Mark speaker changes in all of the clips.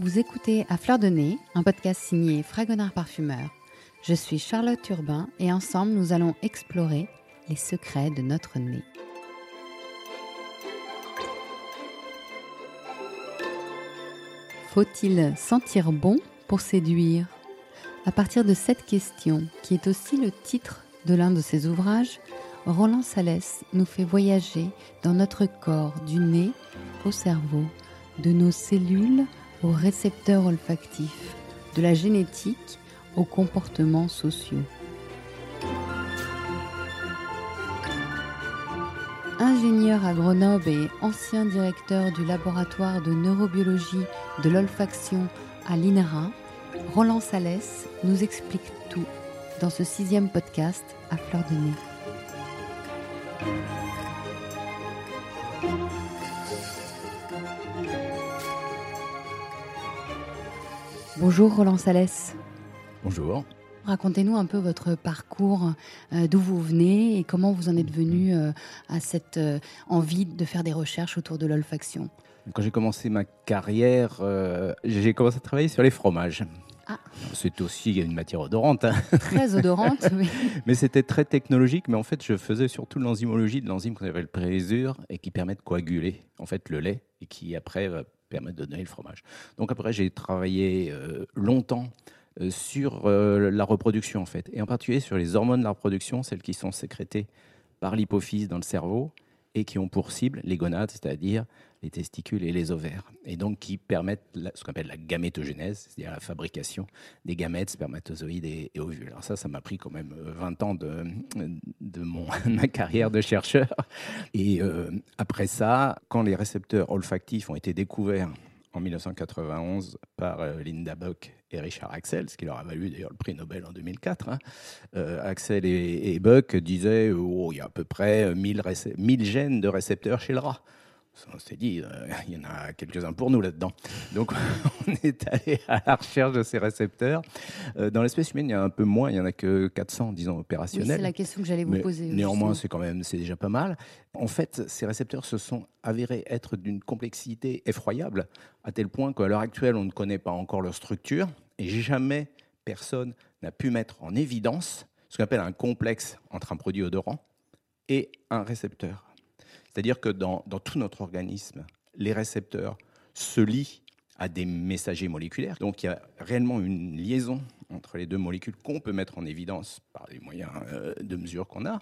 Speaker 1: Vous écoutez À Fleur de Nez, un podcast signé Fragonard Parfumeur. Je suis Charlotte Urbain et ensemble nous allons explorer les secrets de notre nez. Faut-il sentir bon pour séduire? À partir de cette question, qui est aussi le titre de l'un de ses ouvrages, Roland Salès nous fait voyager dans notre corps du nez au cerveau, de nos cellules aux récepteurs olfactifs, de la génétique aux comportements sociaux. Ingénieur à Grenoble et ancien directeur du laboratoire de neurobiologie de l'olfaction à l'INRA, Roland Salès nous explique tout dans ce sixième podcast à fleur de nez. Bonjour Roland Salès.
Speaker 2: Bonjour.
Speaker 1: Racontez-nous un peu votre parcours, euh, d'où vous venez et comment vous en êtes venu euh, à cette euh, envie de faire des recherches autour de l'olfaction.
Speaker 2: Quand j'ai commencé ma carrière, j'ai commencé à travailler sur les fromages.
Speaker 1: Ah.
Speaker 2: C'est aussi une matière odorante. hein.
Speaker 1: Très odorante, oui.
Speaker 2: mais c'était très technologique. Mais en fait, je faisais surtout l'enzymologie de l'enzyme qu'on appelle présure et qui permet de coaguler en fait le lait et qui après va permettre de donner le fromage. Donc après, j'ai travaillé euh, longtemps euh, sur euh, la reproduction en fait, et en particulier sur les hormones de la reproduction, celles qui sont sécrétées par l'hypophyse dans le cerveau et qui ont pour cible les gonades, c'est-à-dire les testicules et les ovaires, et donc qui permettent ce qu'on appelle la gamétogénèse, c'est-à-dire la fabrication des gamètes, spermatozoïdes et, ovules. Alors ça, ça m'a pris quand même euh, 20 ans de, de mon, ma carrière de chercheur. Et euh, après ça, quand les récepteurs olfactifs ont été découverts en 1991 par euh, Linda Buck et Richard Axel, ce qui leur a valu d'ailleurs le prix Nobel en 2004. hein. Euh, Axel et, et Buck disaient oh, il y a à peu près 1000, réce- 1000 gènes de récepteurs chez le rat. On s'est dit, euh, il y en a quelques-uns pour nous là-dedans. Donc, on est allé à la recherche de ces récepteurs. Euh, dans l'espèce humaine, il y en a un peu moins, il n'y en a que 400, disons,
Speaker 1: Oui,
Speaker 2: opérationnels.
Speaker 1: c'est la question que j'allais vous poser.
Speaker 2: néanmoins, c'est quand même, c'est déjà pas mal. En fait, ces récepteurs se sont avérés être d'une complexité effroyable, à tel point qu'à l'heure actuelle, on ne connaît pas encore leur structure, et jamais personne n'a pu mettre en évidence ce qu'on appelle un complexe entre un produit odorant et un récepteur. C'est-à-dire que dans, tout notre organisme, les récepteurs se lient à des messagers moléculaires. Donc il y a réellement une liaison entre les deux molécules qu'on peut mettre en évidence par les moyens euh, de mesure qu'on a.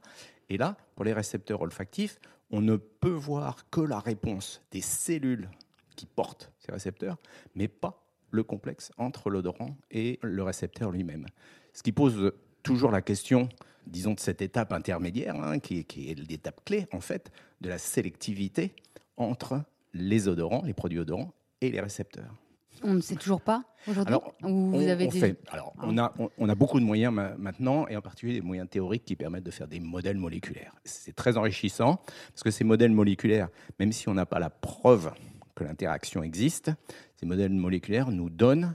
Speaker 2: Et là, pour les récepteurs olfactifs, on ne peut voir que la réponse des cellules qui portent ces récepteurs, mais pas le complexe entre l'odorant et le récepteur lui-même. Ce qui pose toujours la question, disons, de cette étape intermédiaire, hein, qui, est- qui est l'étape clé, en fait, de la sélectivité entre les odorants, les produits odorants et les récepteurs.
Speaker 1: On ne sait toujours pas aujourd'hui Ou vous
Speaker 2: on,
Speaker 1: avez
Speaker 2: on
Speaker 1: des-
Speaker 2: fait- alors, on, a, on, on a beaucoup de moyens ma- maintenant, et en particulier des moyens théoriques qui permettent de faire des modèles moléculaires. C'est très enrichissant, parce que ces modèles moléculaires, même si on n'a pas la preuve que l'interaction existe, ces modèles moléculaires nous donnent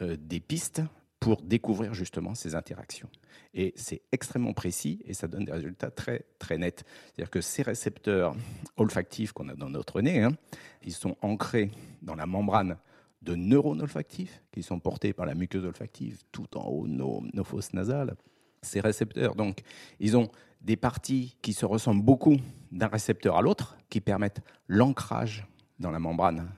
Speaker 2: euh, des pistes pour découvrir justement ces interactions. Et c'est extrêmement précis et ça donne des résultats très, très nets. C'est-à-dire que ces récepteurs olfactifs qu'on a dans notre nez, hein, ils sont ancrés dans la membrane de neurones olfactifs qui sont portés par la muqueuse olfactive tout en haut de nos, nos fosses nasales. Ces récepteurs, donc, ils ont des parties qui se ressemblent beaucoup d'un récepteur à l'autre, qui permettent l'ancrage dans la membrane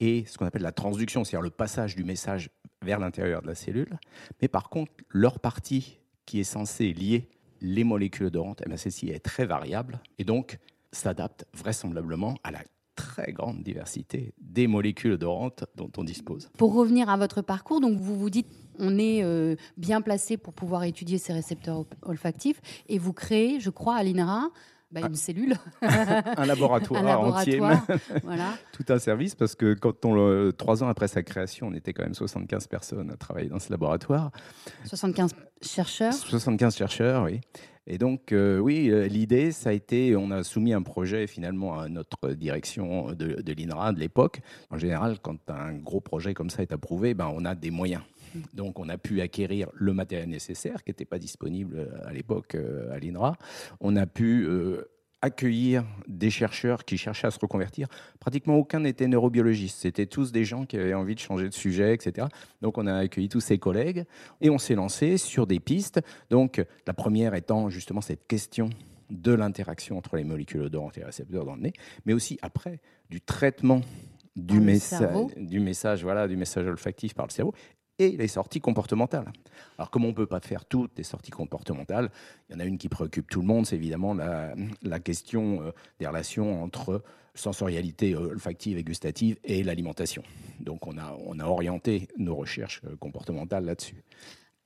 Speaker 2: et ce qu'on appelle la transduction, c'est-à-dire le passage du message vers l'intérieur de la cellule. Mais par contre, leur partie qui est censée lier les molécules odorantes, eh bien, celle-ci est très variable et donc s'adapte vraisemblablement à la très grande diversité des molécules odorantes dont on dispose.
Speaker 1: Pour revenir à votre parcours, donc vous vous dites on est euh, bien placé pour pouvoir étudier ces récepteurs ol- olfactifs et vous créez, je crois, à l'INRA, bah, une cellule,
Speaker 2: Un laboratoire,
Speaker 1: un
Speaker 2: entier,
Speaker 1: voilà.
Speaker 2: tout un service, parce que quand on, le- trois ans après sa création, on était quand même 75 personnes à travailler dans ce laboratoire.
Speaker 1: 75 chercheurs.
Speaker 2: 75 chercheurs, oui. Et donc, euh, oui, euh, l'idée, ça a été, on a soumis un projet finalement à notre direction de, de l'INRA de l'époque. En général, quand un gros projet comme ça est approuvé, ben, on a des moyens. Donc, on a pu acquérir le matériel nécessaire qui n'était pas disponible euh, à l'époque euh, à l'INRA. On a pu euh, accueillir des chercheurs qui cherchaient à se reconvertir. Pratiquement aucun n'était neurobiologiste. C'était tous des gens qui avaient envie de changer de sujet, etc. Donc on a accueilli tous ces collègues et on s'est lancé sur des pistes. Donc la première étant justement cette question de l'interaction entre les molécules odorantes et les récepteurs dans le nez, mais aussi après du traitement du, du message, voilà, du message olfactif par le cerveau et les sorties comportementales. Alors, comme on ne peut pas faire toutes les sorties comportementales, il y en a une qui préoccupe tout le monde, c'est évidemment la, question euh, des relations entre sensorialité euh, olfactive et gustative et l'alimentation. Donc, on a, on a orienté nos recherches euh, comportementales là-dessus.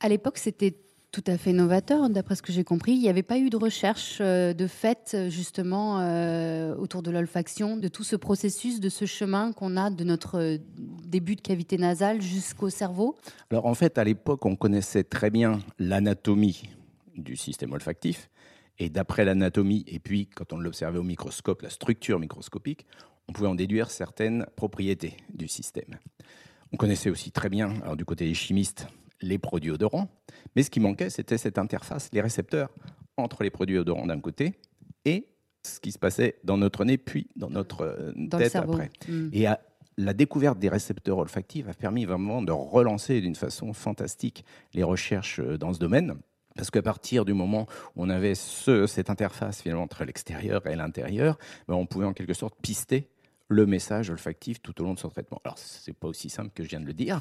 Speaker 1: À l'époque, c'était tout à fait novateur, d'après ce que j'ai compris. Il n'y avait pas eu de recherche euh, de fait, justement, euh, autour de l'olfaction, de tout ce processus, de ce chemin qu'on a de notre euh, début de cavité nasale jusqu'au cerveau?
Speaker 2: Alors, en fait, à l'époque, on connaissait très bien l'anatomie du système olfactif. Et d'après l'anatomie, et puis quand on l'observait au microscope, la structure microscopique, on pouvait en déduire certaines propriétés du système. On connaissait aussi très bien, alors du côté des chimistes, les produits odorants. Mais ce qui manquait, c'était cette interface, les récepteurs entre les produits odorants d'un côté et ce qui se passait dans notre nez, puis dans notre euh, tête après. Hmm. Et la découverte des récepteurs olfactifs a permis vraiment de relancer d'une façon fantastique les recherches euh, dans ce domaine. Parce qu'à partir du moment où on avait cette interface finalement entre l'extérieur et l'intérieur, ben, on pouvait en quelque sorte pister le message olfactif tout au long de son traitement. Alors, c'est pas aussi simple que je viens de le dire.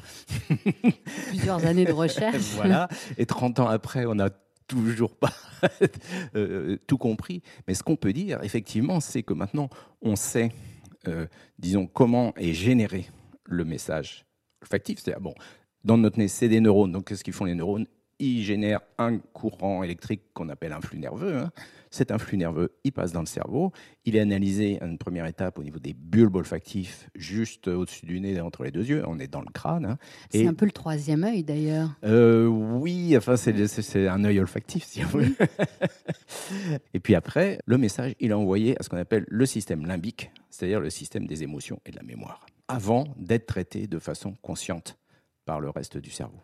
Speaker 1: Plusieurs années de recherche.
Speaker 2: voilà. Et 30 ans après, on n'a toujours pas euh, tout compris. Mais ce qu'on peut dire, effectivement, c'est que maintenant, on sait, euh, disons, comment est généré le message olfactif. C'est-à-dire, bon, dans notre nez, c'est des neurones. Donc, qu'est-ce qu'ils font les neurones? Ils génèrent un courant électrique qu'on appelle un flux nerveux. Hein. Cet influx nerveux, il passe dans le cerveau. Il est analysé à une première étape au niveau des bulbes olfactifs, juste au-dessus du nez, entre les deux yeux. On est dans le crâne. Hein.
Speaker 1: C'est un peu le troisième œil, d'ailleurs.
Speaker 2: Euh, oui, enfin, c'est un œil olfactif, si vous voulez. et puis après, le message, il est envoyé à ce qu'on appelle le système limbique, c'est-à-dire le système des émotions et de la mémoire, avant d'être traité de façon consciente par le reste du cerveau.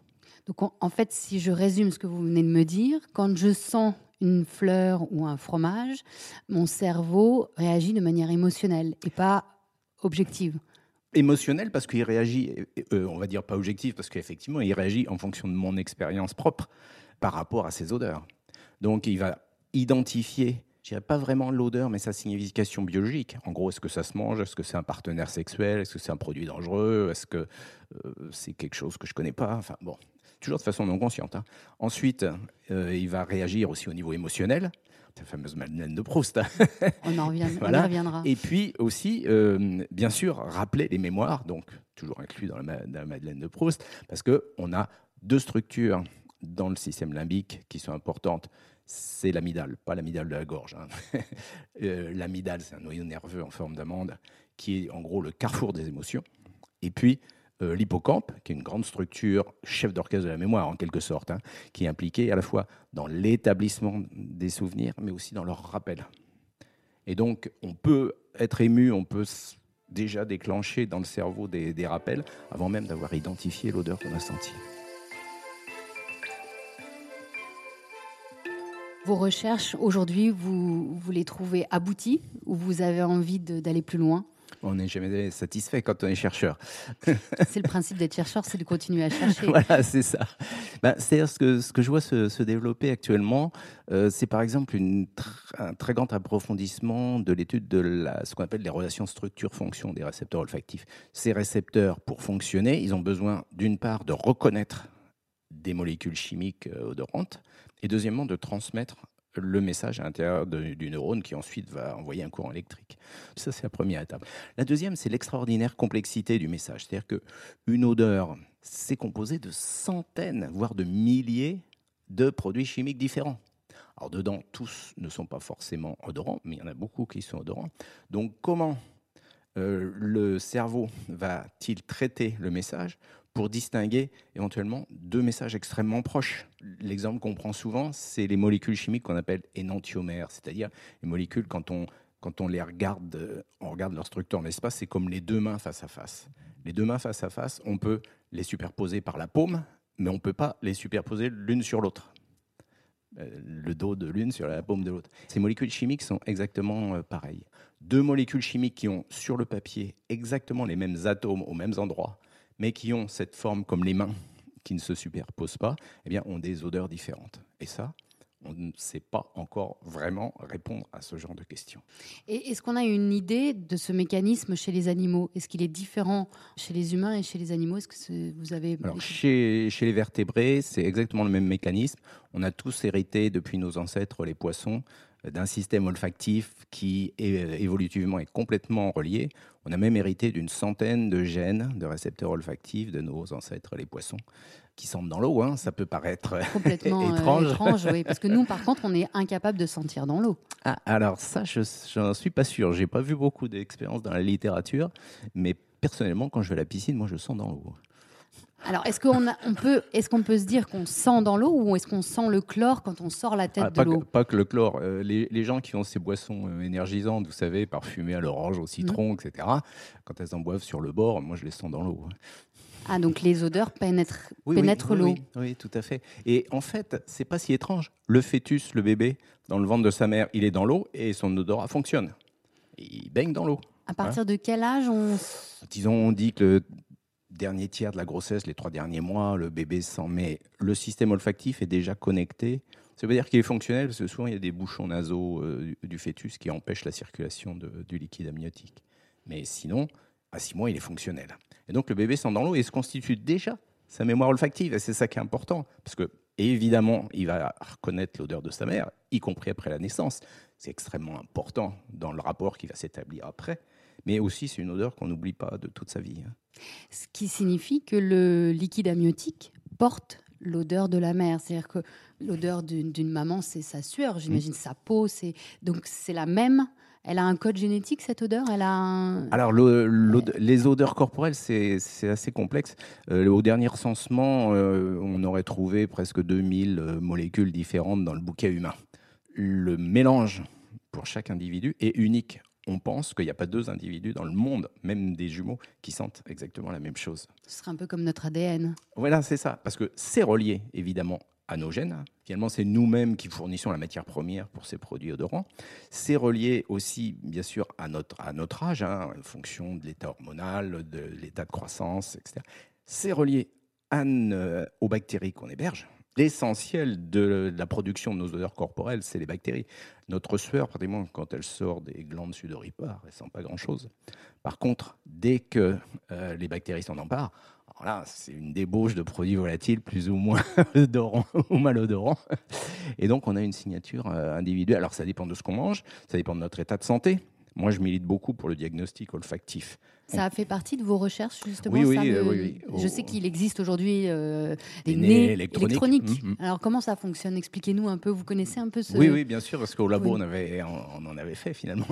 Speaker 1: Donc en fait, si je résume ce que vous venez de me dire, quand je sens une fleur ou un fromage, mon cerveau réagit de manière émotionnelle et pas objective.
Speaker 2: Émotionnelle parce qu'il réagit, euh, on va dire pas objective, parce qu'effectivement, il réagit en fonction de mon expérience propre par rapport à ces odeurs. Donc il va identifier, je dirais pas vraiment l'odeur, mais sa signification biologique. En gros, est-ce que ça se mange? Est-ce que c'est un partenaire sexuel? Est-ce que c'est un produit dangereux? Est-ce que euh, c'est quelque chose que je connais pas? Enfin bon, toujours de façon non consciente. Hein. Ensuite, euh, il va réagir aussi au niveau émotionnel, la fameuse Madeleine de Proust.
Speaker 1: on, en reviendra.
Speaker 2: Et puis aussi, euh, bien sûr, rappeler les mémoires, donc toujours inclus dans la, Madeleine de Proust, parce qu'on a deux structures dans le système limbique qui sont importantes. C'est l'amidale, pas l'amidale de la gorge. Hein. Euh, l'amidale, c'est un noyau nerveux en forme d'amande qui est en gros le carrefour des émotions. Et puis, euh, l'hippocampe, qui est une grande structure, chef d'orchestre de la mémoire en quelque sorte, hein, qui est impliqué à la fois dans l'établissement des souvenirs, mais aussi dans leur rappel. Et donc, on peut être ému, on peut déjà déclencher dans le cerveau des, rappels avant même d'avoir identifié l'odeur qu'on a sentie.
Speaker 1: Vos recherches aujourd'hui, vous les trouvez abouties ou vous avez envie d'aller plus loin?
Speaker 2: On n'est jamais satisfait quand on est chercheur.
Speaker 1: c'est le principe d'être chercheur, c'est de continuer à chercher.
Speaker 2: voilà, c'est ça. Ben, C'est-à-dire ce que, ce que je vois se, développer actuellement, euh, c'est par exemple une un très grand approfondissement de l'étude de la, ce qu'on appelle les relations structure-fonction des récepteurs olfactifs. Ces récepteurs, pour fonctionner, ils ont besoin d'une part de reconnaître des molécules chimiques euh, odorantes et deuxièmement de transmettre le message à l'intérieur du neurone qui ensuite va envoyer un courant électrique. Ça, c'est la première étape. La deuxième, c'est l'extraordinaire complexité du message. C'est-à-dire qu'une odeur, c'est composé de centaines, voire de milliers de produits chimiques différents. Alors dedans, tous ne sont pas forcément odorants, mais il y en a beaucoup qui sont odorants. Donc comment euh, le cerveau va-t-il traiter le message pour distinguer éventuellement deux messages extrêmement proches. L'exemple qu'on prend souvent, c'est les molécules chimiques qu'on appelle énantiomères, c'est-à-dire les molécules quand on, quand on les regarde, euh, on regarde leur structure en l'espace, c'est comme les deux mains face à face. Les deux mains face à face, on peut les superposer par la paume, mais on ne peut pas les superposer l'une sur l'autre. le dos de l'une sur la paume de l'autre. Ces molécules chimiques sont exactement pareilles. Deux molécules chimiques qui ont sur le papier exactement les mêmes atomes aux mêmes endroits, mais qui ont cette forme comme les mains, qui ne se superposent pas, eh bien, ont des odeurs différentes. Et ça, on ne sait pas encore vraiment répondre à ce genre de questions.
Speaker 1: Et est-ce qu'on a une idée de ce mécanisme chez les animaux? Est-ce qu'il est différent chez les humains et chez les animaux? Est-ce que vous avez
Speaker 2: Alors, chez, chez les vertébrés, c'est exactement le même mécanisme. On a tous hérité depuis nos ancêtres, les poissons, d'un système olfactif qui euh, évolutivement est complètement relié. On a même hérité d'une centaine de gènes de récepteurs olfactifs de nos ancêtres, les poissons, qui sentent dans l'eau. Hein. Ça peut paraître complètement euh, étrange.
Speaker 1: oui, parce que nous, par contre, on est incapable de sentir dans l'eau.
Speaker 2: Ah, alors ça, je n'en suis pas sûr. J'ai pas vu beaucoup d'expériences dans la littérature, mais personnellement, quand je vais à la piscine, moi, je sens dans l'eau.
Speaker 1: Alors, est-ce qu'on on peut, est qu'on peut se dire qu'on sent dans l'eau ou est-ce qu'on sent le chlore quand on sort la tête ah,
Speaker 2: de
Speaker 1: l'eau
Speaker 2: Pas que le chlore. Euh, les, gens qui ont ces boissons euh, énergisantes, vous savez, parfumées à l'orange, au citron, mmh. etc., quand elles en boivent sur le bord, moi je les sens dans l'eau.
Speaker 1: Ah, donc les odeurs pénètrent, l'eau.
Speaker 2: Oui, tout à fait. Et en fait, c'est pas si étrange. Le fœtus, le bébé, dans le ventre de sa mère, il est dans l'eau et son odorat fonctionne. Il baigne dans l'eau.
Speaker 1: À partir de quel âge on...
Speaker 2: Disons, on dit que le dernier tiers de la grossesse, les trois derniers mois, le bébé sent, mais le système olfactif est déjà connecté. Ça veut dire qu'il est fonctionnel parce que souvent il y a des bouchons nasaux euh, du fœtus qui empêchent la circulation du liquide amniotique. Mais sinon, à six mois, il est fonctionnel. Et donc le bébé sent dans l'eau et se constitue déjà sa mémoire olfactive. Et c'est ça qui est important. Parce que, évidemment, il va reconnaître l'odeur de sa mère, y compris après la naissance. C'est extrêmement important dans le rapport qui va s'établir après mais aussi c'est une odeur qu'on n'oublie pas de toute sa vie. Hein.
Speaker 1: Ce qui signifie que le liquide amniotique porte l'odeur de la mère. C'est-à-dire que l'odeur d'une maman, c'est sa sueur, j'imagine, sa peau. C'est donc c'est la même. Elle a un code génétique, cette odeur? Elle a
Speaker 2: Alors, les odeurs corporelles, c'est assez complexe. Euh, au dernier recensement, euh, on aurait trouvé presque 2000 euh, molécules différentes dans le bouquet humain. Le mélange pour chaque individu est unique on pense qu'il n'y a pas deux individus dans le monde, même des jumeaux, qui sentent exactement la même chose.
Speaker 1: Ce serait un peu comme notre ADN.
Speaker 2: Voilà, c'est ça. Parce que c'est relié, évidemment, à nos gènes. Finalement, c'est nous-mêmes qui fournissons la matière première pour ces produits odorants. C'est relié aussi, bien sûr, à notre, à notre âge, hein, en fonction de l'état hormonal, de l'état de croissance, etc. C'est relié à, aux bactéries qu'on héberge l'essentiel de la production de nos odeurs corporelles, c'est les bactéries. Notre sueur, pratiquement, quand elle sort des glandes sudoripares, elle sent pas grand-chose. Par contre, dès que euh, les bactéries s'en emparent, là, c'est une débauche de produits volatiles plus ou moins odorants ou malodorants. Et donc, on a une signature euh, individuelle. Alors, ça dépend de ce qu'on mange, ça dépend de notre état de santé. Moi, je milite beaucoup pour le diagnostic olfactif.
Speaker 1: Ça a fait partie de vos recherches, justement
Speaker 2: Oui, oui, euh, oui,
Speaker 1: Je sais qu'il existe aujourd'hui euh, des, nez, électroniques. Mm, mm. Alors, comment ça fonctionne? Expliquez-nous un peu. Vous connaissez un peu ce...
Speaker 2: Oui, oui, bien sûr, parce qu'au labo, on, avait, on, en avait fait, finalement.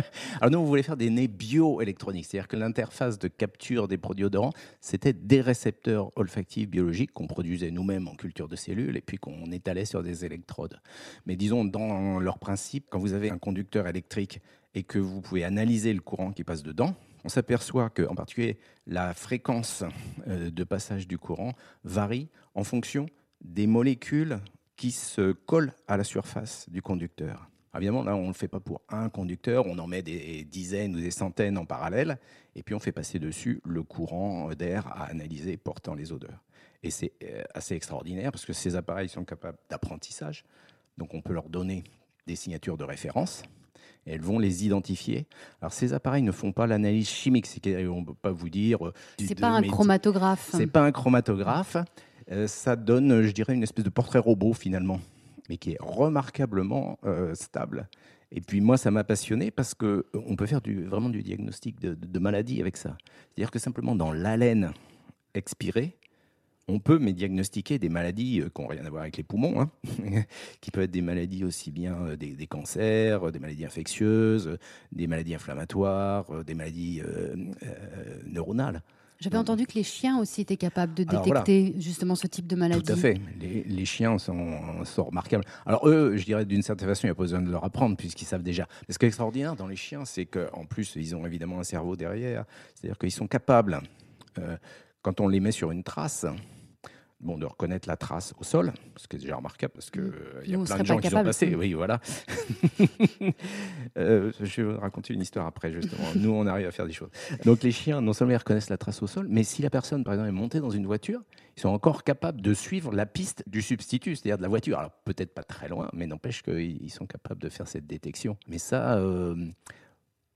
Speaker 2: Alors, nous, on voulait faire des nez bioélectroniques. C'est-à-dire que l'interface de capture des produits odorants, c'était des récepteurs olfactifs biologiques qu'on produisait nous-mêmes en culture de cellules et puis qu'on étalait sur des électrodes. Mais disons, dans leur principe, quand vous avez un conducteur électrique et que vous pouvez analyser le courant qui passe dedans, on s'aperçoit qu'en particulier la fréquence euh, de passage du courant varie en fonction des molécules qui se collent à la surface du conducteur. Évidemment, là, on ne le fait pas pour un conducteur, on en met des dizaines ou des centaines en parallèle, et puis on fait passer dessus le courant d'air à analyser portant les odeurs. Et c'est euh, assez extraordinaire parce que ces appareils sont capables d'apprentissage, donc on peut leur donner des signatures de référence, elles vont les identifier. Alors ces appareils ne font pas l'analyse chimique, c'est on ne peut pas vous dire. Euh,
Speaker 1: c'est pas un chromatographe.
Speaker 2: C'est pas un chromatographe. Euh, ça donne, je dirais, une espèce de portrait robot finalement, mais qui est remarquablement euh, stable. Et puis moi, ça m'a passionné parce que on peut faire du, vraiment du diagnostic de, de maladie avec ça. C'est-à-dire que simplement dans l'haleine expirée, on peut mais diagnostiquer des maladies euh, qui n'ont rien à voir avec les poumons, hein, qui peuvent être des maladies aussi bien euh, des, cancers, euh, des maladies infectieuses, des maladies inflammatoires, des maladies neuronales.
Speaker 1: J'avais entendu que les chiens aussi étaient capables de détecter justement ce type de maladie.
Speaker 2: Tout à fait. Les, chiens sont, sont, remarquables. Alors eux, je dirais d'une certaine façon, il n'y a pas besoin de leur apprendre puisqu'ils savent déjà. Mais ce qui est extraordinaire dans les chiens, c'est qu'en plus, ils ont évidemment un cerveau derrière. C'est-à-dire qu'ils sont capables, quand on les met sur une trace, bon, de reconnaître la trace au sol, ce qui est déjà remarquable parce qu'il
Speaker 1: Mm.
Speaker 2: il y a
Speaker 1: Nous,
Speaker 2: plein de gens qui sont passés. Oui, voilà. Euh, je vais vous raconter une histoire après, justement. Nous, on arrive à faire des choses. Donc, les chiens, non seulement ils reconnaissent la trace au sol, mais si la personne, par exemple, est montée dans une voiture, ils sont encore capables de suivre la piste du substitut, c'est-à-dire de la voiture. Alors, peut-être pas très loin, mais n'empêche qu'ils ils sont capables de faire cette détection. Mais ça. euh,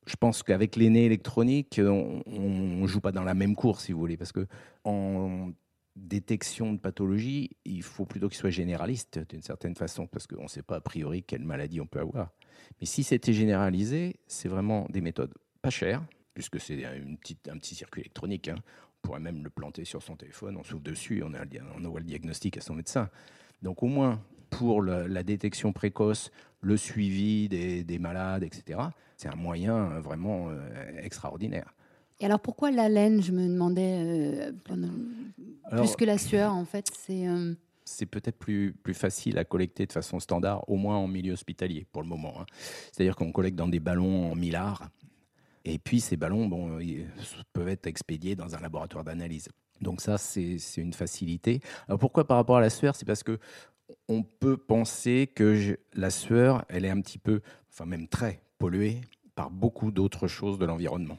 Speaker 2: je pense qu'avec les nez électroniques, on ne joue pas dans la même course, si vous voulez, parce que en détection de pathologie, il faut plutôt qu'il soit généraliste d'une certaine façon, parce qu'on ne sait pas a priori quelle maladie on peut avoir. Mais si c'était généralisé, c'est vraiment des méthodes pas chères, puisque c'est un petit circuit électronique. hein. On pourrait même le planter sur son téléphone, on souffle dessus, on, a, on envoie le diagnostic à son médecin. Donc au moins pour la détection précoce, le suivi des, des malades, etc., c'est un moyen euh, vraiment euh, extraordinaire.
Speaker 1: Et alors pourquoi la laine Je me demandais euh, pendant-
Speaker 2: Alors,
Speaker 1: plus que la sueur en fait. C'est euh,
Speaker 2: c'est peut-être plus, plus facile à collecter de façon standard, au moins en milieu hospitalier pour le moment. hein. C'est-à-dire qu'on collecte dans des ballons en millard, et puis ces ballons bon, ils peuvent être expédiés dans un laboratoire d'analyse. Donc ça, c'est c'est une facilité. Alors pourquoi par rapport à la sueur? C'est parce que on peut penser que je- la sueur, elle est un petit peu, enfin même très polluée par beaucoup d'autres choses de l'environnement.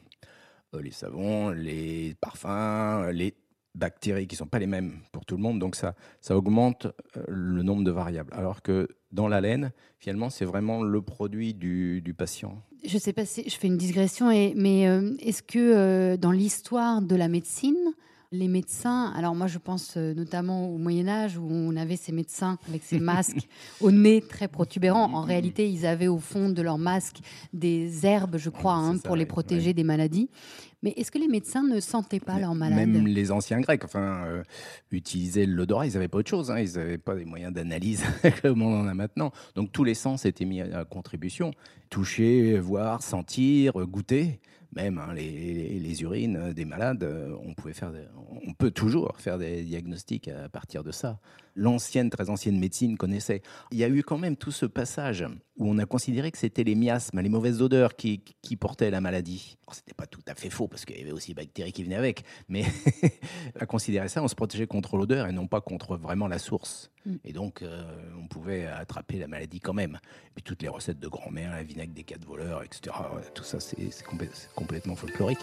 Speaker 2: Euh, les savons, les parfums, les bactéries qui ne sont pas les mêmes pour tout le monde. Donc ça, ça augmente euh, le nombre de variables. Alors que dans la laine, finalement, c'est vraiment le produit du, du patient.
Speaker 1: Je sais pas si je fais une digression, mais euh, est-ce que euh, dans l'histoire de la médecine, les médecins, alors moi je pense euh, notamment au Moyen Âge où on avait ces médecins avec ces masques au nez très protubérants. En réalité, ils avaient au fond de leur masque des herbes, je crois, hein,
Speaker 2: ça,
Speaker 1: pour les
Speaker 2: ouais,
Speaker 1: protéger des maladies. Mais est-ce que les médecins ne sentaient pas leurs malades?
Speaker 2: Même les anciens Grecs, enfin, euh, utilisaient l'odorat, ils n'avaient pas autre chose, hein, ils n'avaient pas des moyens d'analyse comme on en a maintenant. Donc tous les sens étaient mis à contribution. Toucher, voir, sentir, goûter, même hein, les, urines des malades, euh, on, pouvait faire on peut toujours faire des diagnostics à partir de ça. L'ancienne, très ancienne médecine connaissait. Il y a eu quand même tout ce passage où on a considéré que c'était les miasmes, les mauvaises odeurs qui, qui portaient la maladie. Alors, C'était pas tout à fait faux parce qu'il y avait aussi les bactéries qui venaient avec, mais à considérer ça, on se protégeait contre l'odeur et non pas contre vraiment la source.
Speaker 1: Mm.
Speaker 2: Et donc, euh, on pouvait attraper la maladie quand même. Et puis toutes les recettes de grand-mère, la vinaigre des quatre voleurs, etc. Tout ça, c'est c'est complè- c'est complètement folklorique.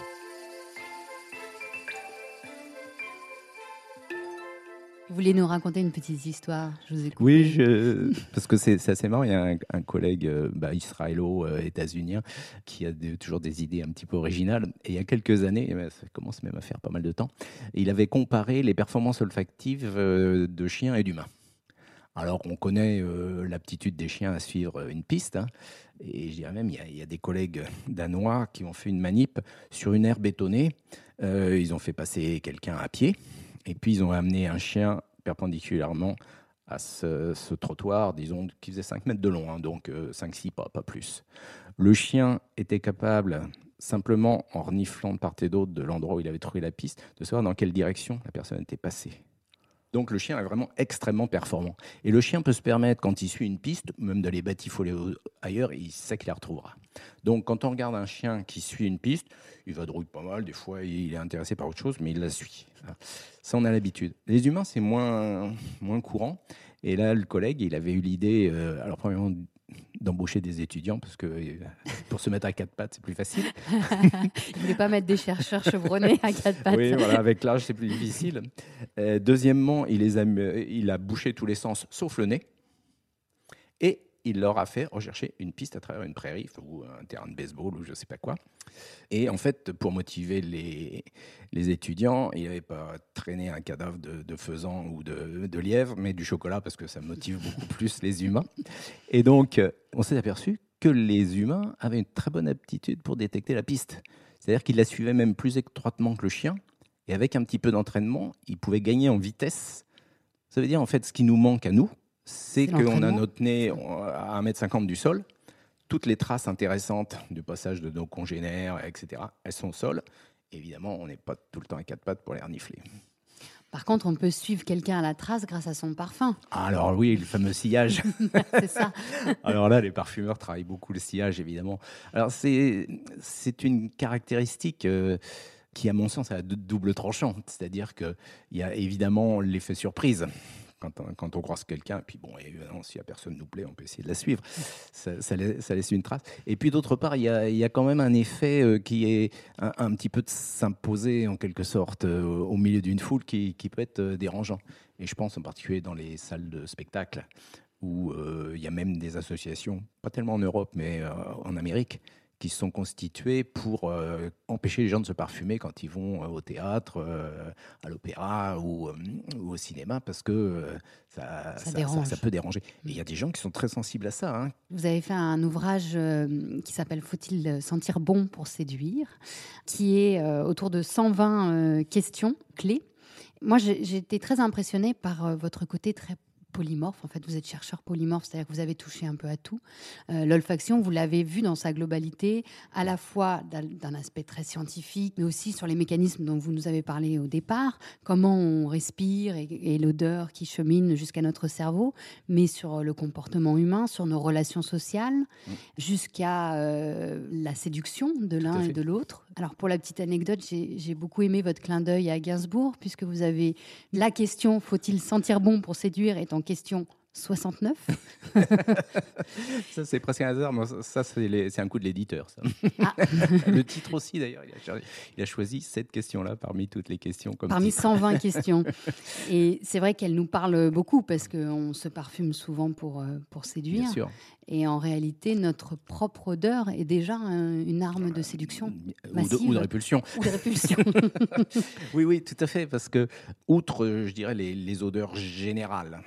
Speaker 1: Vouliez nous raconter une petite histoire Je vous.
Speaker 2: Oui, je... parce que c'est assez marrant. Il y a un, collègue euh, bah, israélo-états-unien qui a toujours des idées un petit peu originales. Et il y a quelques années, eh ben, ça commence même à faire pas mal de temps, il avait comparé les performances olfactives euh, de chiens et d'humains. Alors on connaît euh, l'aptitude des chiens à suivre une piste. hein. et je dirais même, il y, a, des collègues danois qui ont fait une manip sur une aire bétonnée. Euh, ils ont fait passer quelqu'un à pied. Et puis ils ont amené un chien perpendiculairement à ce, trottoir, disons, qui faisait 5 mètres de long, hein, donc 5-6 pas, pas plus. Le chien était capable, simplement en reniflant de part et d'autre de l'endroit où il avait trouvé la piste, de savoir dans quelle direction la personne était passée. Donc le chien est vraiment extrêmement performant. Et le chien peut se permettre, quand il suit une piste, même d'aller batifoler ailleurs, il sait qu'il la retrouvera. Donc quand on regarde un chien qui suit une piste, il va drouiller pas mal, des fois il est intéressé par autre chose, mais il la suit. Ça, on a l'habitude. Les humains, c'est moins, moins courant. Et là, le collègue, il avait eu l'idée, euh, alors premièrement, d'embaucher des étudiants, parce que euh, pour se mettre à quatre pattes, c'est plus facile.
Speaker 1: Il voulait pas mettre des chercheurs chevronnés à quatre pattes.
Speaker 2: Oui, voilà, avec l'âge, c'est plus difficile. Euh, deuxièmement, il, les a, mu- il a bouché tous les sens, sauf le nez. Et il leur a fait rechercher une piste à travers une prairie ou un terrain de baseball ou je ne sais pas quoi. Et en fait, pour motiver les, les étudiants, il n'avait pas traîné un cadavre de, faisan ou de, de lièvre, mais du chocolat parce que ça motive beaucoup plus les humains. Et donc, on s'est aperçu que les humains avaient une très bonne aptitude pour détecter la piste. C'est-à-dire qu'ils la suivaient même plus étroitement que le chien. Et avec un petit peu d'entraînement, ils pouvaient gagner en vitesse. Ça veut dire, en fait, ce qui nous manque à nous, c'est qu'on a notre nez à 1m50 du sol. Toutes les traces intéressantes du passage de nos congénères, etc., elles sont au sol. Évidemment, on n'est pas tout le temps à quatre pattes pour les renifler.
Speaker 1: Par contre, on peut suivre quelqu'un à la trace grâce à son parfum.
Speaker 2: Alors oui, le fameux sillage.
Speaker 1: C'est ça.
Speaker 2: Alors là, les parfumeurs travaillent beaucoup le sillage, évidemment. Alors c'est c'est une caractéristique euh, qui, à mon sens, a double tranchant. C'est-à-dire qu'il y a évidemment l'effet surprise quand, on, croise quelqu'un. Puis, bon, évidemment, si la personne nous plaît, on peut essayer de la suivre. Ça, laisse, une trace. Et puis, d'autre part, il y, a, a, quand même un effet euh, qui est un, petit peu de s'imposer, en quelque sorte, euh, au milieu d'une foule qui, qui, peut être euh, dérangeant. Et je pense en particulier dans les salles de spectacle, où il y a même des associations, pas tellement en Europe, mais en Amérique, qui sont constitués pour euh, empêcher les gens de se parfumer quand ils vont euh, au théâtre, euh, à l'opéra ou, au cinéma, parce que ça, ça, peut déranger. Et il y a des gens qui sont très sensibles à ça. Hein.
Speaker 1: Vous avez fait un ouvrage qui s'appelle Faut-il sentir bon pour séduire, qui est autour de 120 questions clés. Moi, j'ai été très impressionnée par votre côté très polymorphe. En fait, vous êtes chercheur polymorphe, c'est-à-dire que vous avez touché un peu à tout. Euh, l'olfaction, vous l'avez vu dans sa globalité, à la fois d'un aspect très scientifique, mais aussi sur les mécanismes dont vous nous avez parlé au départ, comment on respire et, l'odeur qui chemine jusqu'à notre cerveau, mais sur le comportement humain, sur nos relations sociales, mmh. jusqu'à euh, la séduction de l'un et de l'autre. Alors pour la petite anecdote, j'ai beaucoup aimé votre clin d'œil à Gainsbourg, puisque vous avez la question faut-il sentir bon pour séduire est en question 69.
Speaker 2: ça, c'est presque un hasard. ça, c'est un coup de l'éditeur. Ah. le titre aussi, d'ailleurs. Il, a choisi cette question-là parmi toutes les questions. Comme
Speaker 1: parmi 120 questions. Et c'est vrai qu'elle nous parle beaucoup parce qu'on se parfume souvent pour, euh, pour séduire. Bien sûr. Et en réalité, notre propre odeur est déjà une arme de séduction.
Speaker 2: Massive. Ou, de, répulsion.
Speaker 1: Ou de répulsion.
Speaker 2: oui, oui, tout à fait. Parce que, outre, je dirais, les, les odeurs générales,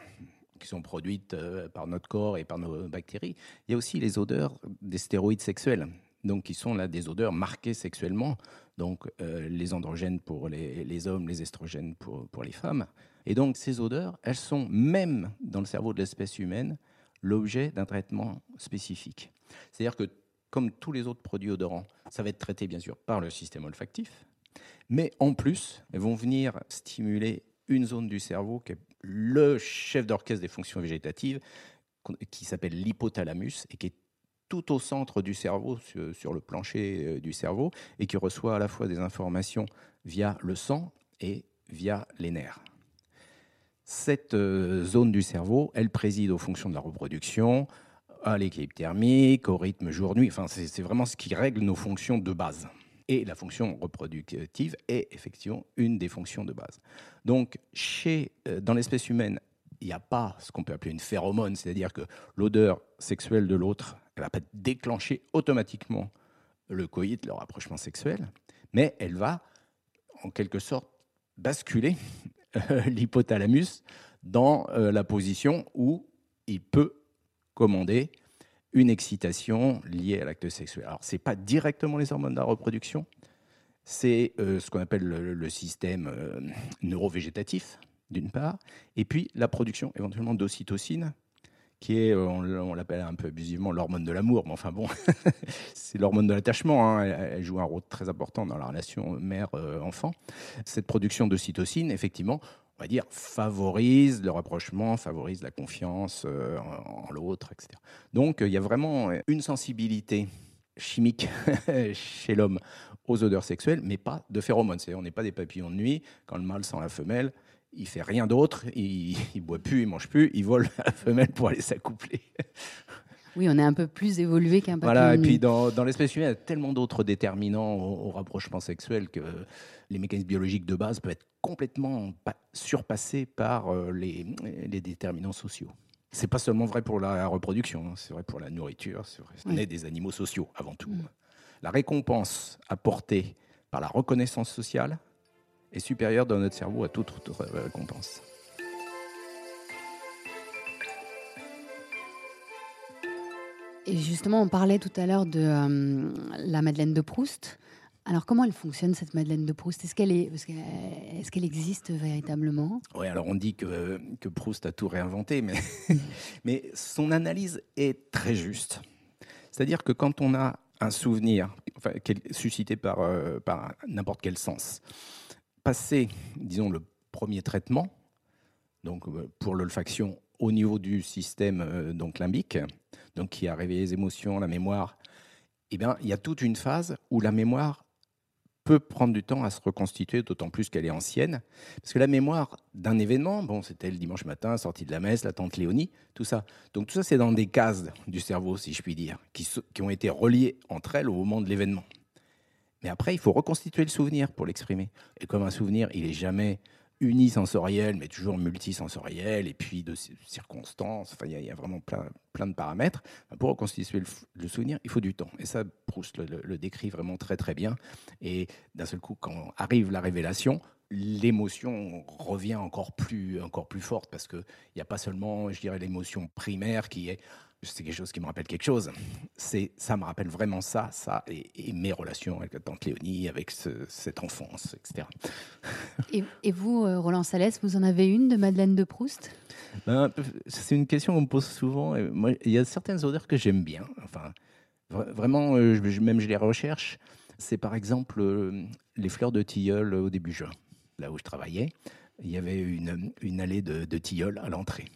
Speaker 2: qui sont produites euh, par notre corps et par nos bactéries. Il y a aussi les odeurs des stéroïdes sexuels, donc qui sont là des odeurs marquées sexuellement, donc euh, les androgènes pour les, hommes, les estrogènes pour, pour les femmes. Et donc ces odeurs, elles sont même dans le cerveau de l'espèce humaine l'objet d'un traitement spécifique. C'est-à-dire que comme tous les autres produits odorants, ça va être traité bien sûr par le système olfactif, mais en plus, elles vont venir stimuler une zone du cerveau qui est le chef d'orchestre des fonctions végétatives, qui s'appelle l'hypothalamus et qui est tout au centre du cerveau, sur, le plancher euh, du cerveau, et qui reçoit à la fois des informations via le sang et via les nerfs. Cette euh, zone du cerveau, elle préside aux fonctions de la reproduction, à l'équilibre thermique, au rythme jour-nuit. Enfin, c'est vraiment ce qui règle nos fonctions de base. Et la fonction reproductive est effectivement une des fonctions de base. Donc, euh, dans l'espèce humaine, il n'y a pas ce qu'on peut appeler une phéromone, c'est-à-dire que l'odeur sexuelle de l'autre, ne va pas déclencher automatiquement le coït, le rapprochement sexuel, mais elle va, en quelque sorte, basculer euh, l'hypothalamus dans euh, la position où il peut commander une excitation liée à l'acte sexuel. Alors, ce n'est pas directement les hormones de la reproduction, c'est euh, ce qu'on appelle le, système euh, neurovégétatif, d'une part, et puis la production éventuellement d'ocytocine, qui est, euh, on, l'appelle un peu abusivement l'hormone de l'amour, mais enfin bon, c'est l'hormone de l'attachement, hein. elle, joue un rôle très important dans la relation mère-enfant. Cette production d'ocytocine, effectivement, on va dire, favorise le rapprochement, favorise la confiance euh, en, l'autre, etc. Donc, il y a vraiment une sensibilité chimique chez l'homme aux odeurs sexuelles, mais pas de phéromones. on n'est pas des papillons de nuit. Quand le mâle sent la femelle, il fait rien d'autre, il, il boit plus, il mange plus, il vole la femelle pour aller s'accoupler.
Speaker 1: Oui, on est un peu plus évolué qu'un papillon.
Speaker 2: Voilà, et puis dans, dans l'espèce humaine, il y a tellement d'autres déterminants au, rapprochement sexuel que les mécanismes biologiques de base peuvent être complètement surpassés par euh, les, les déterminants sociaux. C'est pas seulement vrai pour la reproduction, hein, c'est vrai pour la nourriture, c'est vrai. On est des animaux sociaux avant tout. Mm. La récompense apportée par la reconnaissance sociale est supérieure dans notre cerveau à toute autre récompense.
Speaker 1: Et justement, on parlait tout à l'heure de euh, la Madeleine de Proust. Alors, comment elle fonctionne, cette Madeleine de Proust? Est-ce qu'elle est, est, qu'elle existe véritablement?
Speaker 2: Oui, alors on dit que, que, Proust a tout réinventé, mais, mais son analyse est très juste. C'est-à-dire que quand on a un souvenir enfin, suscité par, euh, par n'importe quel sens, passé, disons, le premier traitement, donc euh, pour l'olfaction au niveau du système donc limbique, donc qui a réveillé les émotions, la mémoire, eh bien, il y a toute une phase où la mémoire peut prendre du temps à se reconstituer, d'autant plus qu'elle est ancienne. Parce que la mémoire d'un événement, bon, c'était le dimanche matin, sortie de la messe, la tante Léonie, tout ça. Donc tout ça, c'est dans des cases du cerveau, si je puis dire, qui, qui ont été reliées entre elles au moment de l'événement. Mais après, il faut reconstituer le souvenir pour l'exprimer. Et comme un souvenir, il est jamais unisensoriel, mais toujours multisensoriel, et puis de circonstances. Enfin, il y, a vraiment plein, plein de paramètres. Pour reconstituer le, souvenir, il faut du temps. Et ça, Proust le, décrit vraiment très très bien. Et d'un seul coup, quand arrive la révélation, l'émotion revient encore plus, encore plus forte, parce qu'il n'y a pas seulement, je dirais, l'émotion primaire qui est c'est quelque chose qui me rappelle quelque chose. C'est, ça me rappelle vraiment ça, ça, et, mes relations avec la tante Léonie, avec cette enfance, etc.
Speaker 1: Et, vous, euh, Roland Salès, vous en avez une de Madeleine de Proust?
Speaker 2: Ben, C'est une question qu'on me pose souvent. Moi, il y a certaines odeurs que j'aime bien. Enfin, vraiment, euh, même je les recherche. C'est par exemple euh, les fleurs de tilleul au début juin, là où je travaillais. Il y avait une, une allée de, de tilleul à l'entrée.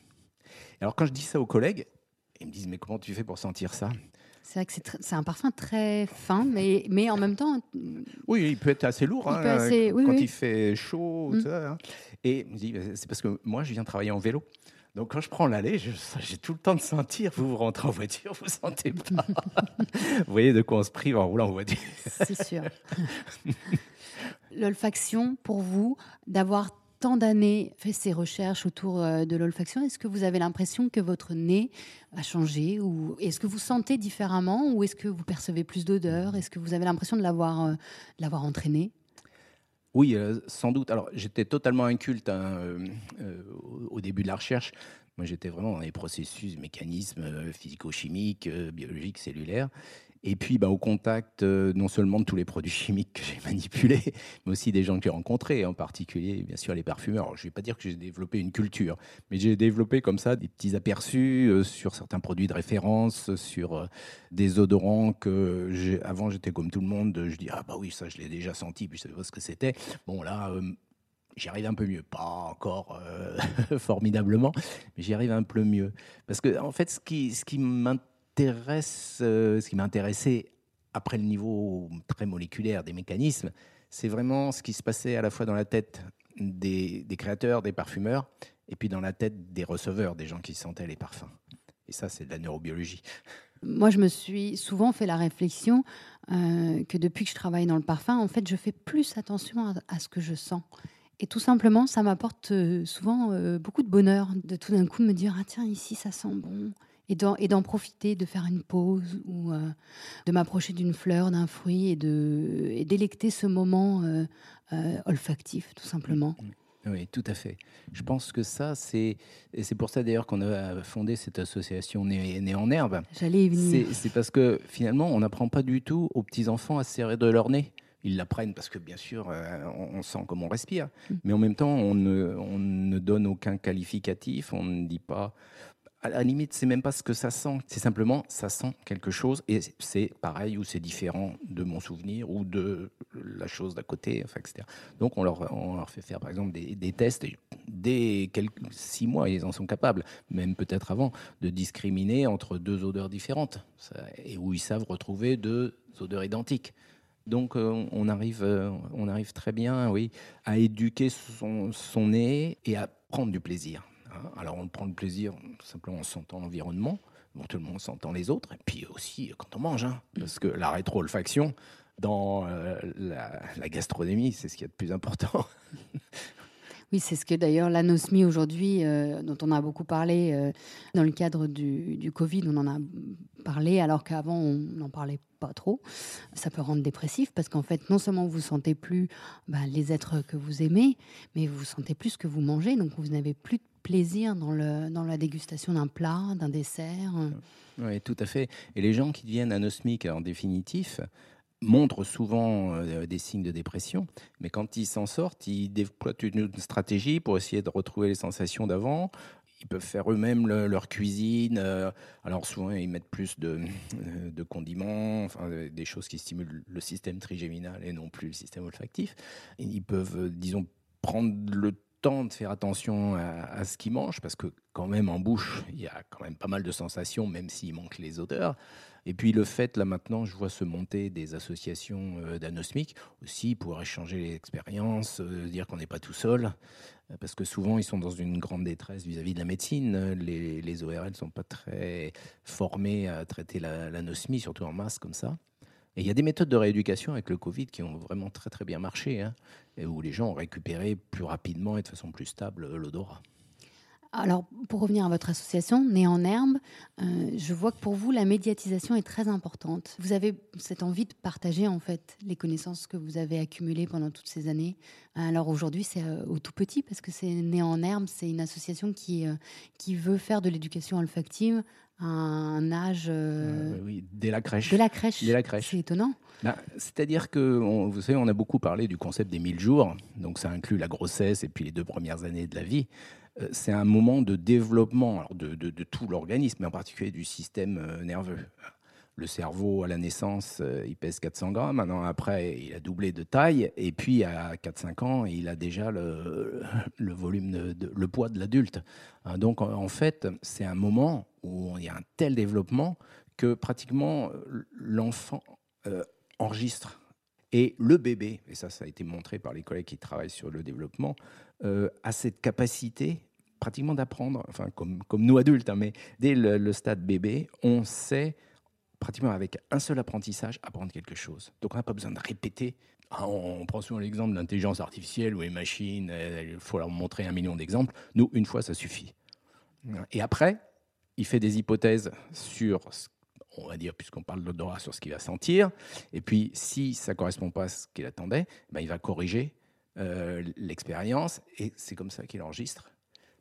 Speaker 2: Alors quand je dis ça aux collègues, ils me disent, mais comment tu fais pour sentir ça?
Speaker 1: C'est vrai que c'est un parfum très fin, mais, mais en même temps.
Speaker 2: Oui, il peut être assez lourd hein, quand il fait chaud. Mm. Hein. Et c'est parce que moi, je viens travailler en vélo. Donc quand je prends l'allée, j'ai tout le temps de sentir. Vous, vous rentrez en voiture, vous sentez pas. vous voyez de quoi on se prive en roulant en voiture.
Speaker 1: C'est sûr. L'olfaction, pour vous, d'avoir tant d'années fait ces recherches autour euh, de l'olfaction, est-ce que vous avez l'impression que votre nez a changé ou est-ce que vous sentez différemment ou est-ce que vous percevez plus d'odeur? Est-ce que vous avez l'impression de l'avoir euh, l'avoir entraîné?
Speaker 2: Oui, euh, sans doute. Alors j'étais totalement inculte hein, au début de la recherche. Moi, j'étais vraiment dans les processus, mécanismes physico-chimiques, biologiques, cellulaires. Et puis, bah, au contact euh, non seulement de tous les produits chimiques que j'ai manipulés, mais aussi des gens que j'ai rencontrés, en particulier, bien sûr, les parfumeurs. je ne vais pas dire que j'ai développé une culture, mais j'ai développé comme ça des petits aperçus euh, sur certains produits de référence, sur euh, des odorants que avant j'étais comme tout le monde, je dis ah bah oui ça je l'ai déjà senti, puis je savais pas ce que c'était. Bon là. J'y arrive un peu mieux, pas encore formidablement, mais j'y arrive un peu mieux. Parce que, en fait, ce qui, ce qui m'intéresse, euh, ce qui m'a intéressé après le niveau très moléculaire des mécanismes, c'est vraiment ce qui se passait à la fois dans la tête des, créateurs, des parfumeurs, et puis dans la tête des receveurs, des gens qui sentaient les parfums. Et ça, c'est de la neurobiologie.
Speaker 1: Moi, je me suis souvent fait la réflexion euh, que depuis que je travaille dans le parfum, en fait, je fais plus attention à, ce que je sens. Et tout simplement, ça m'apporte euh, souvent beaucoup de bonheur de tout d'un coup me dire ah tiens ici ça sent bon, et d'en profiter, de faire une pause ou euh, de m'approcher d'une fleur, d'un fruit et de et d'électer ce moment euh, euh, olfactif, tout simplement. Mm,
Speaker 2: mm. Oui, tout à fait. Je pense que ça, c'est c'est pour ça d'ailleurs qu'on a fondé cette association Né, en herbe.
Speaker 1: J'allais y venir.
Speaker 2: C'est parce que finalement, on n'apprend pas du tout aux petits enfants à se serrer de leur nez ils l'apprennent parce que bien sûr, on, sent comment on respire, mm. mais en même temps, on ne, on ne, donne aucun qualificatif, on ne dit pas à la limite, c'est même pas ce que ça sent. C'est simplement, ça sent quelque chose et c'est pareil ou c'est différent de mon souvenir ou de la chose d'à côté, enfin, etc. Donc, on leur, fait faire, par exemple, des, tests. Dès quelques six mois, ils en sont capables, même peut-être avant, de discriminer entre deux odeurs différentes et où ils savent retrouver deux odeurs identiques. Donc, euh, on, arrive, euh, on arrive très bien, oui, à éduquer son nez et à prendre du plaisir. Hein. Alors on prend le plaisir simplement en sentant l'environnement, le monde s'entend les autres, et puis aussi quand on mange, hein, parce que la rétro-olfaction dans euh, la, gastronomie, c'est ce qui est de plus important.
Speaker 1: Oui, c'est ce que d'ailleurs l'anosmie aujourd'hui, euh, dont on a beaucoup parlé euh, dans le cadre du, Covid, on en a parlé alors qu'avant on n'en parlait pas trop. Ça peut rendre dépressif parce qu'en fait, non seulement vous sentez plus bah, les êtres que vous aimez, mais vous sentez plus ce que vous mangez, donc vous n'avez plus de plaisir dans, le, dans la dégustation d'un plat, d'un dessert.
Speaker 2: Oui, tout à fait. Et les gens qui deviennent anosmiques en définitif montrent souvent euh, des signes de dépression, mais quand ils s'en sortent, ils déploient une stratégie pour essayer de retrouver les sensations d'avant. Ils peuvent faire eux-mêmes leur cuisine. Euh, alors souvent, ils mettent plus de, euh, condiments, enfin, des choses qui stimulent le système trigéminal et non plus le système olfactif. ils peuvent, disons, prendre le temps de faire attention à, ce qu'il mange, parce que quand même en bouche, il y a quand même pas mal de sensations, même s'il manque les odeurs. Et puis le fait, là maintenant, je vois se monter des associations euh, d'anosmiques aussi pour échanger les expériences, euh, dire qu'on n'est pas tout seul, euh, parce que souvent ils sont dans une grande détresse vis-à-vis de la médecine. Les, les ORL ne sont pas très formés à traiter l'anosmie, surtout en masse comme ça. Et il y a des méthodes de rééducation avec le Covid qui ont vraiment très très bien marché, hein, et où les gens ont récupéré plus rapidement et de façon plus stable l'odorat.
Speaker 1: Alors, pour revenir à votre association, Né en Herbe, euh, je vois que pour vous, la médiatisation est très importante. Vous avez cette envie de partager, en fait, les connaissances que vous avez accumulées pendant toutes ces années. Alors aujourd'hui, c'est euh, au tout petit, parce que c'est Né en Herbe, c'est une association qui, euh, qui veut faire de l'éducation olfactive un âge...
Speaker 2: oui, dès la crèche.
Speaker 1: Dès la crèche.
Speaker 2: Dès la crèche.
Speaker 1: C'est étonnant.
Speaker 2: Bah, c'est-à-dire que, vous savez, on a beaucoup parlé du concept des 1000 jours, donc ça inclut la grossesse et puis les deux premières années de la vie. Euh, c'est un moment de développement de, tout l'organisme, mais en particulier du système euh, nerveux. Le cerveau, à la naissance, euh, il pèse 400 grammes. Un an après, il a doublé de taille. Et puis, à 4-5 ans, il a déjà le, volume, le poids de l'adulte. Hein, donc, en fait, c'est un moment où il y a un tel développement que pratiquement l'enfant enregistre. Et le bébé, et ça, ça a été montré par les collègues qui travaillent sur le développement, euh, a cette capacité pratiquement d'apprendre, enfin comme, comme nous adultes, hein, mais dès le, stade bébé, on sait pratiquement avec un seul apprentissage apprendre quelque chose. Donc on n'a pas besoin de répéter. Ah, on, prend souvent l'exemple de l'intelligence artificielle ou les machines, il faut leur montrer un million d'exemples. Nous, une fois, ça suffit. Et après, il fait des hypothèses sur on va dire, puisqu'on parle de l'odorat, sur ce qu'il va sentir. Et puis, si ça ne correspond pas à ce qu'il attendait, ben, il va corriger euh, l'expérience, et c'est comme ça qu'il enregistre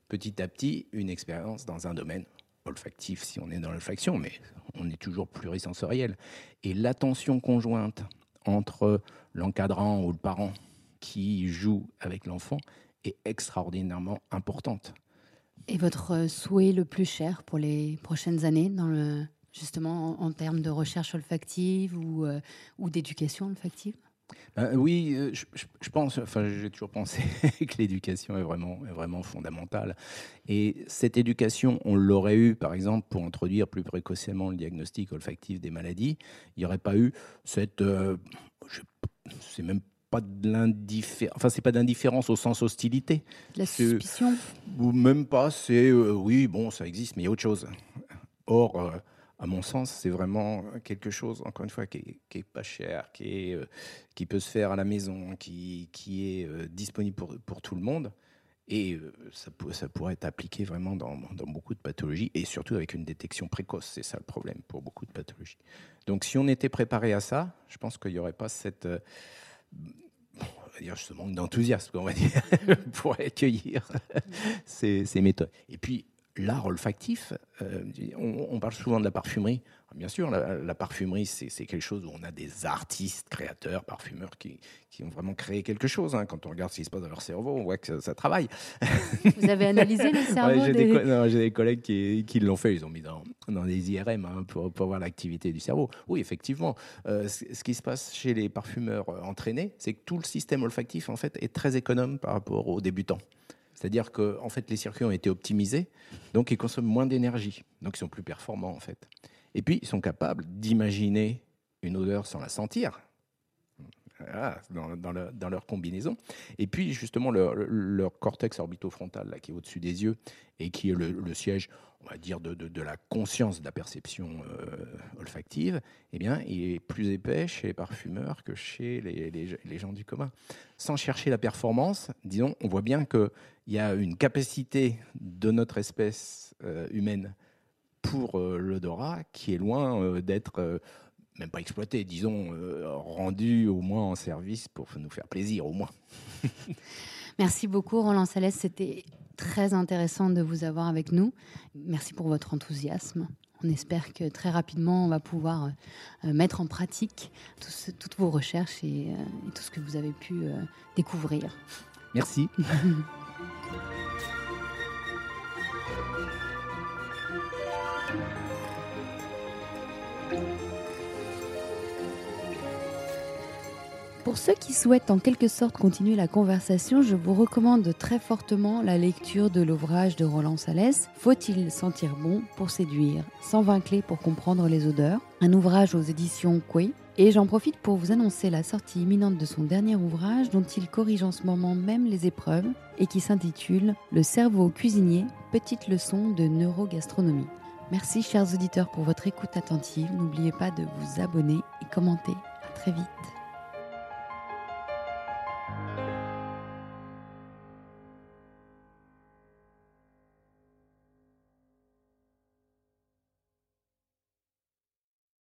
Speaker 2: petit à petit une expérience dans un domaine olfactif si on est dans l'olfaction, mais on est toujours plurisensoriel. Et l'attention conjointe entre l'encadrant ou le parent qui joue avec l'enfant est extraordinairement importante.
Speaker 1: Et votre souhait le plus cher pour les prochaines années, justement en, termes de recherche olfactive ou, euh, ou d'éducation olfactive?
Speaker 2: Ben oui, euh, je, pense, enfin j'ai toujours pensé que l'éducation est vraiment, est vraiment fondamentale. Et cette éducation, on l'aurait eu par exemple pour introduire plus précocement le diagnostic olfactif des maladies. Il n'y aurait pas eu cette, euh, c'est même pas de l'indifférence, enfin c'est pas d'indifférence au sens hostilité.
Speaker 1: La suspicion.
Speaker 2: Ou même pas, c'est euh, oui bon ça existe mais il y a autre chose. Or à mon sens, c'est vraiment quelque chose, encore une fois, qui est, pas cher, qui, est, euh, qui peut se faire à la maison, qui, qui est euh, disponible pour, pour, tout le monde. Et euh, ça, pourrait être appliqué vraiment dans, dans, beaucoup de pathologies, et surtout avec une détection précoce. C'est ça le problème pour beaucoup de pathologies. Donc si on était préparé à ça, je pense qu'il n'y aurait pas cette... on va ce manque d'enthousiasme, pour accueillir ces, ces méthodes. Et puis, l'art olfactif, euh, on, parle souvent de la parfumerie. Bien sûr, la, parfumerie, c'est quelque chose où on a des artistes, créateurs, parfumeurs qui, ont vraiment créé quelque chose. Hein. Quand on regarde ce qui se passe dans leur cerveau, on voit que ça, travaille.
Speaker 1: Vous avez analysé le cerveau
Speaker 2: J'ai des, collègues qui, l'ont fait. Ils ont mis dans, des IRM hein, pour, voir l'activité du cerveau. Oui, effectivement. Euh, ce, qui se passe chez les parfumeurs euh, entraînés, c'est que tout le système olfactif, en fait, est très économe par rapport aux débutants. C'est-à-dire que en fait, les circuits ont été optimisés, donc ils consomment moins d'énergie, donc ils sont plus performants en fait. Et puis, ils sont capables d'imaginer une odeur sans la sentir. Dans, leur combinaison. Et puis, justement, leur, cortex orbitofrontal, là, qui est au-dessus des yeux, et qui est le, siège, on va dire, de, la conscience de la perception euh, olfactive, eh bien, il est plus épais chez les parfumeurs que chez les, gens du commun. Sans chercher la performance, disons, on voit bien qu'il y a une capacité de notre espèce euh, humaine pour euh, l'odorat qui est loin d'être même pas exploitée, disons, rendue au moins en service pour nous faire plaisir, au moins.
Speaker 1: Merci beaucoup, Roland Salès. C'était très intéressant de vous avoir avec nous. Merci pour votre enthousiasme. On espère que très rapidement, on va pouvoir euh, mettre en pratique toutes vos recherches et, euh, et, tout ce que vous avez pu euh, découvrir.
Speaker 2: Merci.
Speaker 1: Pour ceux qui souhaitent en quelque sorte continuer la conversation, je vous recommande très fortement la lecture de l'ouvrage de Roland Salès, Faut-il sentir bon pour séduire? 120 clés pour comprendre les odeurs, un ouvrage aux éditions Coué. Et j'en profite pour vous annoncer la sortie imminente de son dernier ouvrage dont il corrige en ce moment même les épreuves et qui s'intitule Le cerveau cuisinier, petite leçon de neurogastronomie. Merci chers auditeurs pour votre écoute attentive. N'oubliez pas de vous abonner et commenter. À très vite.